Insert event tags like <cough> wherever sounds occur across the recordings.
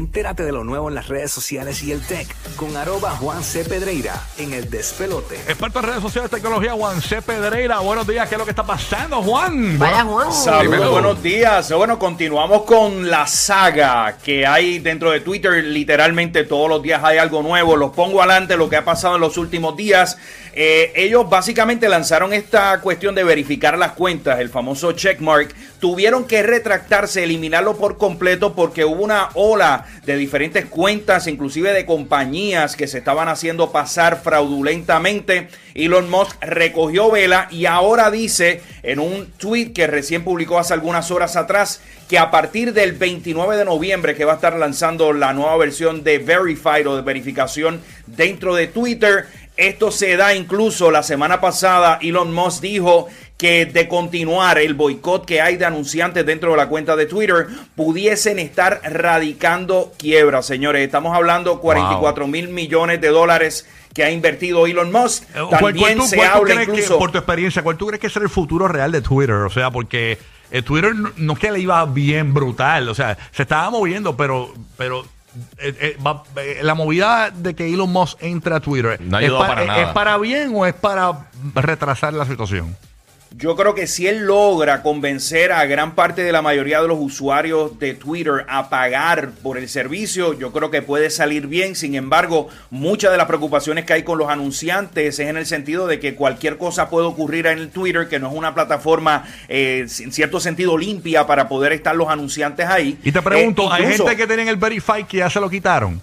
Entérate de lo nuevo en las redes sociales y el tech con arroba Juan C. Pedreira en el despelote. Experto en redes sociales, tecnología, Juan C. Pedreira. Buenos días, ¿qué es lo que está pasando, Juan? Vaya Juan. Saludos, buenos días. Bueno, continuamos con la saga que hay dentro de Twitter. Literalmente todos los días hay algo nuevo. Los pongo adelante lo que ha pasado en los últimos días. Eh, ellos básicamente lanzaron esta cuestión de verificar las cuentas, el famoso checkmark. Tuvieron que retractarse, eliminarlo por completo porque hubo una ola de diferentes cuentas, inclusive de compañías que se estaban haciendo pasar fraudulentamente. Elon Musk recogió vela y ahora dice en un tweet que recién publicó hace algunas horas atrás que a partir del 29 de noviembre que va a estar lanzando la nueva versión de Verified o de verificación dentro de Twitter. Esto se da incluso la semana pasada. Elon Musk dijo que de continuar el boicot que hay de anunciantes dentro de la cuenta de Twitter, pudiesen estar radicando quiebra, señores. Estamos hablando 44 mil millones de dólares que ha invertido Elon Musk. Eh, ¿Cuál- cuál También tú- se cuál tú habla crees que, incluso... por tu experiencia, ¿cuál tú crees que es el futuro real de Twitter? O sea, porque eh, Twitter no, no es que le iba bien brutal, o sea, se estaba moviendo, pero, pero eh, eh, va- eh, la movida de que Elon Musk entre a Twitter, No ¿es, ayudó para ¿es nada. para bien o es para retrasar la situación? Yo creo que si él logra convencer a gran parte de la mayoría de los usuarios de Twitter a pagar por el servicio, yo creo que puede salir bien. Sin embargo, muchas de las preocupaciones que hay con los anunciantes es en el sentido de que cualquier cosa puede ocurrir en el Twitter, que no es una plataforma eh, en cierto sentido limpia para poder estar los anunciantes ahí. Y te pregunto, Eh, ¿hay gente que tenían el Verify que ya se lo quitaron?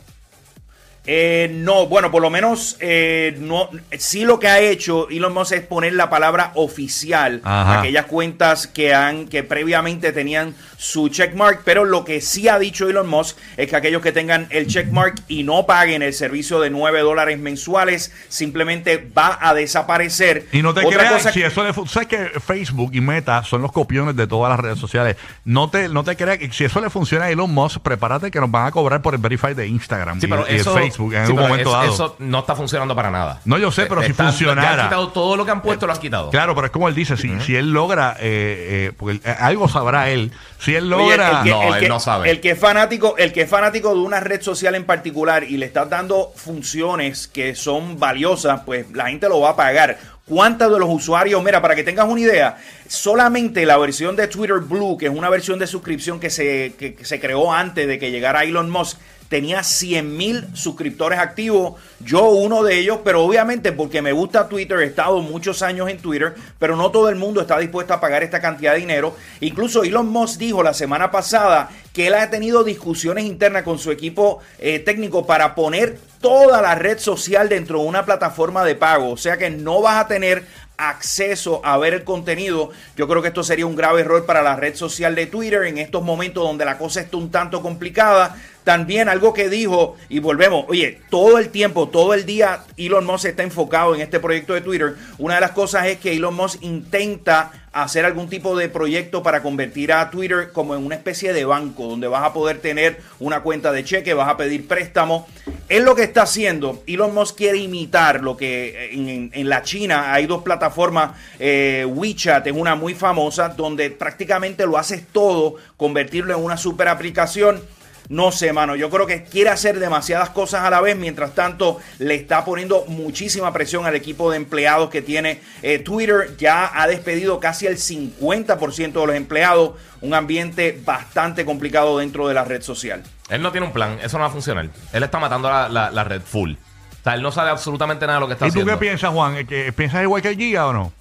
Eh, no, bueno, por lo menos eh, no, sí lo que ha hecho Elon Musk es poner la palabra oficial a aquellas cuentas que han que previamente tenían su checkmark, pero lo que sí ha dicho Elon Musk es que aquellos que tengan el checkmark y no paguen el servicio de 9 dólares mensuales simplemente va a desaparecer. Y no te Otra creas, cosa si que- eso le fu- sabes que Facebook y Meta son los copiones de todas las redes sociales. No te, no te creas que si eso le funciona a Elon Musk, prepárate que nos van a cobrar por el Verify de Instagram Sí, y, pero y de eso, Facebook en sí, algún pero momento eso, dado. eso no está funcionando para nada. No, yo sé, pero si Está- funcionara. Ya han quitado todo lo que han puesto, lo han quitado. Claro, pero es como él dice, si, si él logra, eh, eh, porque eh, algo sabrá él, si él Oye, logra... el que, No, el él que- no sabe. El que es fanático, el que es fanático de una red social en particular y le estás dando funciones que son valiosas, pues la gente lo va a pagar. ¿Cuántos de los usuarios, mira, para que tengas una idea, solamente la versión de Twitter Blue, que es una versión de suscripción que se, que- que se creó antes de que llegara Elon Musk, tenía 100 mil suscriptores activos, yo uno de ellos, pero obviamente porque me gusta Twitter, he estado muchos años en Twitter, pero no todo el mundo está dispuesto a pagar esta cantidad de dinero. Incluso Elon Musk dijo la semana pasada que él ha tenido discusiones internas con su equipo eh, técnico para poner toda la red social dentro de una plataforma de pago, o sea que no vas a tener acceso a ver el contenido. Yo creo que esto sería un grave error para la red social de Twitter en estos momentos donde la cosa está un tanto complicada. También algo que dijo, y volvemos, oye, todo el tiempo, todo el día Elon Musk está enfocado en este proyecto de Twitter. Una de las cosas es que Elon Musk intenta hacer algún tipo de proyecto para convertir a Twitter como en una especie de banco, donde vas a poder tener una cuenta de cheque, vas a pedir préstamo. Es lo que está haciendo. Elon Musk quiere imitar lo que en la China hay dos plataformas, eh, WeChat es una muy famosa, donde prácticamente lo haces todo, convertirlo en una super aplicación. No sé, mano. Yo creo que quiere hacer demasiadas cosas a la vez. Mientras tanto, le está poniendo muchísima presión al equipo de empleados que tiene eh, Twitter. Ya ha despedido casi el 50% de los empleados. Un ambiente bastante complicado dentro de la red social. Él no tiene un plan, eso no va a funcionar. Él está matando la, la- la red full. O sea, él no sabe absolutamente nada de lo que está ¿Y tú haciendo. qué piensas, Juan? ¿Eh, que- ¿Piensas igual que el Giga o no?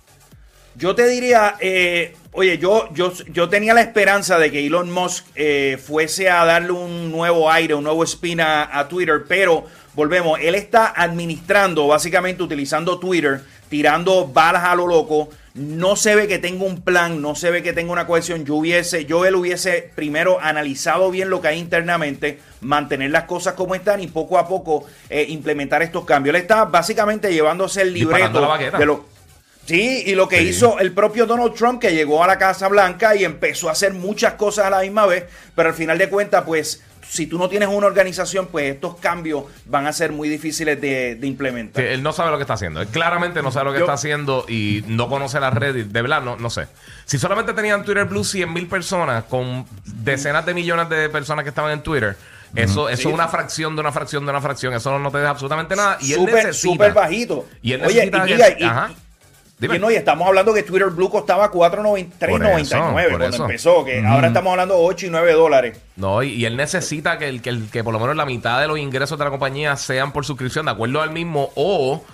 Yo te diría, eh, oye, yo, yo, yo tenía la esperanza de que Elon Musk eh, fuese a darle un nuevo aire, un nuevo spin a, a Twitter, pero volvemos, él está administrando, básicamente utilizando Twitter, tirando balas a lo loco. No se ve que tenga un plan, no se ve que tenga una cohesión. Yo hubiese, yo él hubiese primero analizado bien lo que hay internamente, mantener las cosas como están y poco a poco eh, implementar estos cambios. Él está básicamente llevándose el libreto de lo Sí, y lo que Sí. hizo el propio Donald Trump, que llegó a la Casa Blanca y empezó a hacer muchas cosas a la misma vez, pero al final de cuentas, pues, si tú no tienes una organización, pues estos cambios van a ser muy difíciles de, de implementar. Sí, él no sabe lo que está haciendo. Él claramente no sabe lo que Yo- está haciendo y no conoce la red. De verdad, no, no sé. Si solamente tenían Twitter Blue 100 mil personas con decenas de millones de personas que estaban en Twitter, Eso, eso Sí. es una fracción de una fracción de una fracción. Eso no te deja absolutamente nada. Y él necesita. súper bajito. Y él Oye, necesita y que- y- Ajá. Y- Dime. que no, y estamos hablando que Twitter Blue costaba 4.93.99 por cuando eso. empezó, que ahora estamos hablando 8 y 9 dólares. No, y, y él necesita que, el, que, el- que por lo menos la mitad de los ingresos de la compañía sean por suscripción, de acuerdo al mismo, o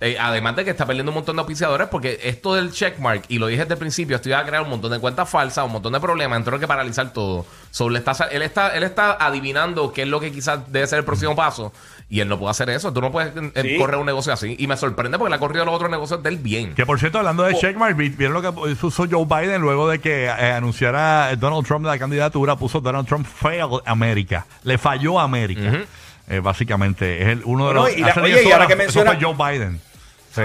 eh, además de que está perdiendo un montón de auspiciadores, porque esto del checkmark, y lo dije desde el principio, esto iba a crear un montón de cuentas falsas, un montón de problemas, entonces hay que paralizar todo. So, le está, él, está, él está adivinando qué es lo que quizás debe ser el próximo paso, y él no puede hacer eso. Tú no puedes eh, Sí. correr un negocio así. Y me sorprende porque le ha corrido los otros negocios de él bien. Que por cierto, hablando de Oh. checkmark, vi- vieron lo que puso Joe Biden luego de que eh, anunciara Donald Trump la candidatura, puso Donald Trump failed América. Le falló a América. Eh, básicamente, es el, uno de Bueno, los. y la- oye, 10 y ahora horas, que eso fue menciona- Joe Biden.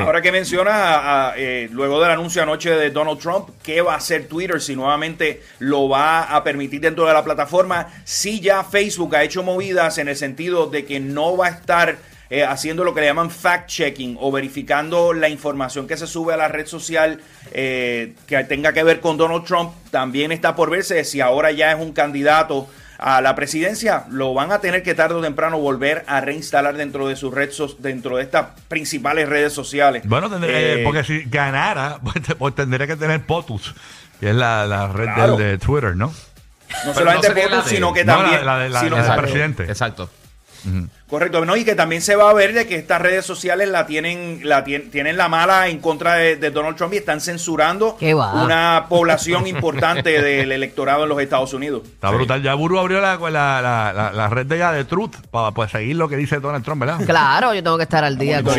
Ahora que mencionas, a- a, eh, luego del anuncio anoche de Donald Trump, ¿qué va a hacer Twitter si nuevamente lo va a permitir dentro de la plataforma? Si ya Facebook ha hecho movidas en el sentido de que no va a estar eh, haciendo lo que le llaman fact-checking o verificando la información que se sube a la red social eh, que tenga que ver con Donald Trump, también está por verse si ahora ya es un candidato a la presidencia, lo van a tener que tarde o temprano volver a reinstalar dentro de sus redes, dentro de estas principales redes sociales. Bueno, tendría- Eh, porque si ganara, <laughs> pues, pues tendría que tener POTUS, que es la, la red Claro. del- de Twitter, ¿no? no Pero solamente no POTUS, la de- sino que No, también la, la de la- sino- la del Exacto. presidente. Exacto. Correcto no y que también se va a ver de que estas redes sociales la tienen la tien- tienen la mala en contra de, de Donald Trump y están censurando una población importante <laughs> del electorado en los Estados Unidos Está brutal. Ya Buru abrió la, la, la, la- la red de de Truth para pues, seguir lo que dice Donald Trump, ¿verdad? Claro, yo tengo que estar al día con.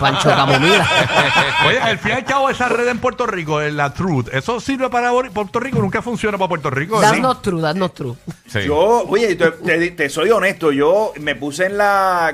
Pancho Camomila. <laughs> Oye, al fin y al cabo, esa red en Puerto Rico, en la Truth, ¿eso sirve para Puerto Rico? Nunca funciona para Puerto Rico. That's ¿sí? not true, that's not true. Sí. Yo, oye, te, te- te soy honesto, yo me puse en la,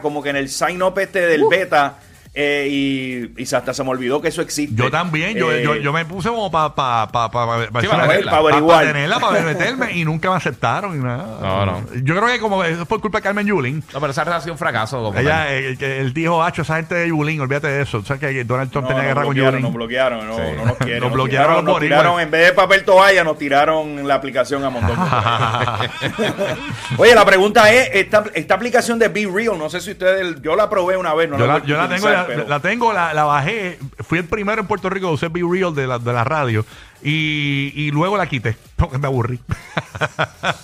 como que en el sign up este del beta eh, y, y hasta se me olvidó que eso existe. Yo también, yo, Eh, yo, yo me puse como para pa, pa, pa, pa- pa- Sí, pa- para averiguar. tenerla, para meterme y nunca me aceptaron y nada. No, no. Yo creo que como eso fue culpa de Carmen Yulín. No, pero esa red ha sido un fracaso. como Ella, que él dijo, Hacho, esa gente de Yulín, olvídate de eso. O sea, que Donald Trump No, tenía guerra con Yulín. nos bloquearon, no, Sí. no nos quieren. Nos nos bloquearon nos tiraron, en vez de papel toalla, nos tiraron la aplicación a montón. <laughs> Oye, la pregunta es, esta, esta aplicación de Be Real, no sé si ustedes, yo la probé una vez, no yo la, yo la tengo, la, pero- la tengo, la, la bajé. Fui el primero en Puerto Rico que usé Be Real de la, de la radio. Y, y luego la quité porque me aburrí. <laughs>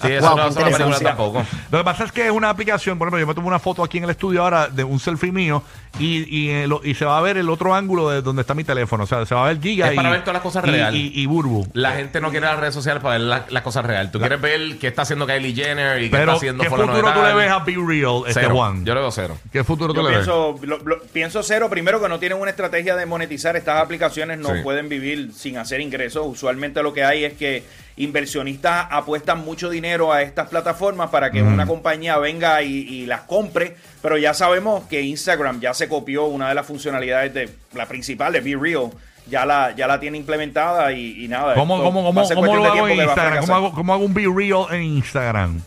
Sí, eso Wow, no es una película tampoco. Lo que pasa es que es una aplicación, por ejemplo, yo me tomo una foto aquí en el estudio ahora de un selfie mío y, y, eh, lo- y se va a ver el otro ángulo de donde está mi teléfono. O sea, se va a ver Giga Es y, para ver todas las cosas y- reales. Y, y Burbu. La gente no quiere las redes sociales para ver la- las cosas reales. Tú quieres ver qué está haciendo Kylie Jenner y qué está haciendo ¿qué de futuro tú le ves a Be Real, este Cero. Juan? Yo le veo cero. ¿Qué futuro tú Yo le ves? pienso, lo- lo- pienso cero, primero que no tienen una estrategia de monetizar estas aplicaciones, no Sí. pueden vivir sin hacer ingresos. Usualmente lo que hay es que inversionistas apuestan mucho dinero a estas plataformas para que una compañía venga y, y las compre, pero ya sabemos que Instagram ya se copió una de las funcionalidades de la principal de Be Real. Ya la, ya la tiene implementada y, y nada. ¿Cómo, cómo, cómo, cómo lo hago en Instagram? ¿Cómo fracasar. hago, ¿Cómo hago un Be Real en Instagram?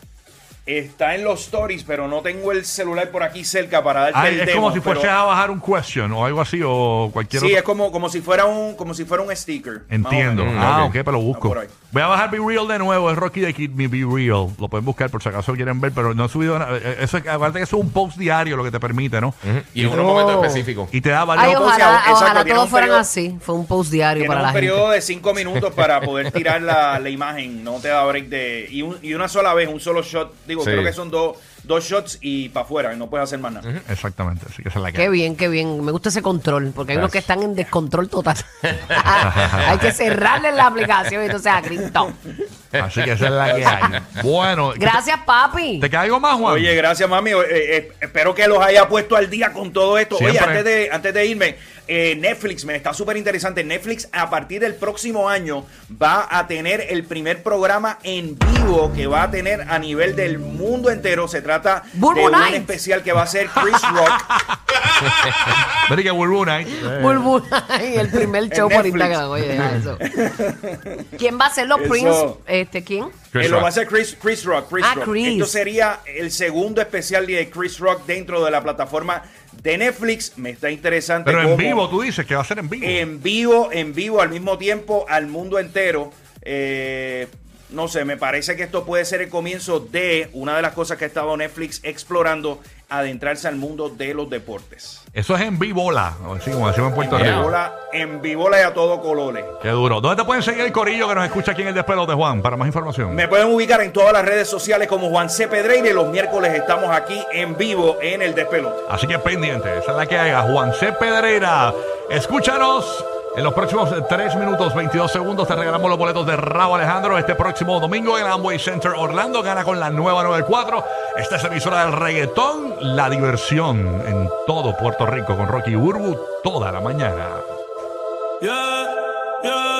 Está en los stories, pero no tengo el celular por aquí cerca para darte Ay, el es demo, como si pero- fuese a bajar un question o algo así o cualquier Sí, otro. es como, como si fuera un como si fuera un sticker. Entiendo. Ah, ok. pero lo busco. Ah, por ahí. Voy a bajar Be Real de nuevo. Es Rocky de Kid Me Be Real. Lo pueden buscar por si acaso quieren ver, pero no he subido nada. Eh, Eso, aparte que eso es un post diario lo que te permite, ¿no? Ujú. Y en unos momentos específicos. Y te da Ay, varios. Entonces, ojalá, exacto, ojalá tiene todos un fueran periodo- así. Fue un post diario para un la periodo gente. de cinco minutos para poder <laughs> tirar la, la imagen. No te da break de. Y, un- y una sola vez, un solo shot. Digo, Sí. creo que son dos dos shots y para afuera. Y no puedes hacer más nada. Exactamente. Así que esa es la que Qué hay. bien, qué bien. Me gusta ese control, porque hay unos que están en descontrol total. <laughs> <laughs> hay que cerrarle la aplicación y entonces a Cristo. Así que esa es la que hay. <laughs> Bueno, Gracias, papi. ¿te queda algo más, Juan? Oye, gracias, mami. Eh, eh, espero que los haya puesto al día con todo esto. Oye, antes de, antes de irme, eh, Netflix, me está súper interesante. Netflix, a partir del próximo año, va a tener el primer programa en vivo que va a tener a nivel del mundo entero. Se trata de un Night. especial que va a ser Chris Rock. Mira que Burbu Night. El primer show por Netflix. Instagram. Oye, deja eso. <laughs> ¿Quién va a ser los Eso. Prince? Este, ¿Quién? Chris Eh, lo Rock. va a hacer Chris, Chris Rock. Chris Ah, Rock. Chris. Esto sería el segundo especial de Chris Rock dentro de la plataforma de Netflix. Me está interesante. Pero en cómo- vivo, tú dices que va a ser en vivo. en vivo, en vivo, al mismo tiempo, al mundo entero. Eh, no sé, me parece que esto puede ser el comienzo de una de las cosas que ha estado Netflix explorando, adentrarse al mundo de los deportes. Eso es en vivola, así como decimos en Puerto En Rico. vivola, en vivola y a todo colores. Qué duro. ¿Dónde te pueden seguir el corillo que nos escucha aquí en el despelote, Juan? Para más información. Me pueden ubicar en todas las redes sociales como Juan C. Pedreira y los miércoles estamos aquí en vivo en el despelote. Así que pendiente, esa es la que haga. Juan C. Pedrera. Escúchanos. En los próximos 3 minutos 22 segundos te regalamos los boletos de Raúl Alejandro este próximo domingo en Amway Center Orlando. Gana con la nueva 94. Esta es la emisora del reggaetón, la diversión en todo Puerto Rico con Rocky Burbu toda la mañana. Yeah, yeah.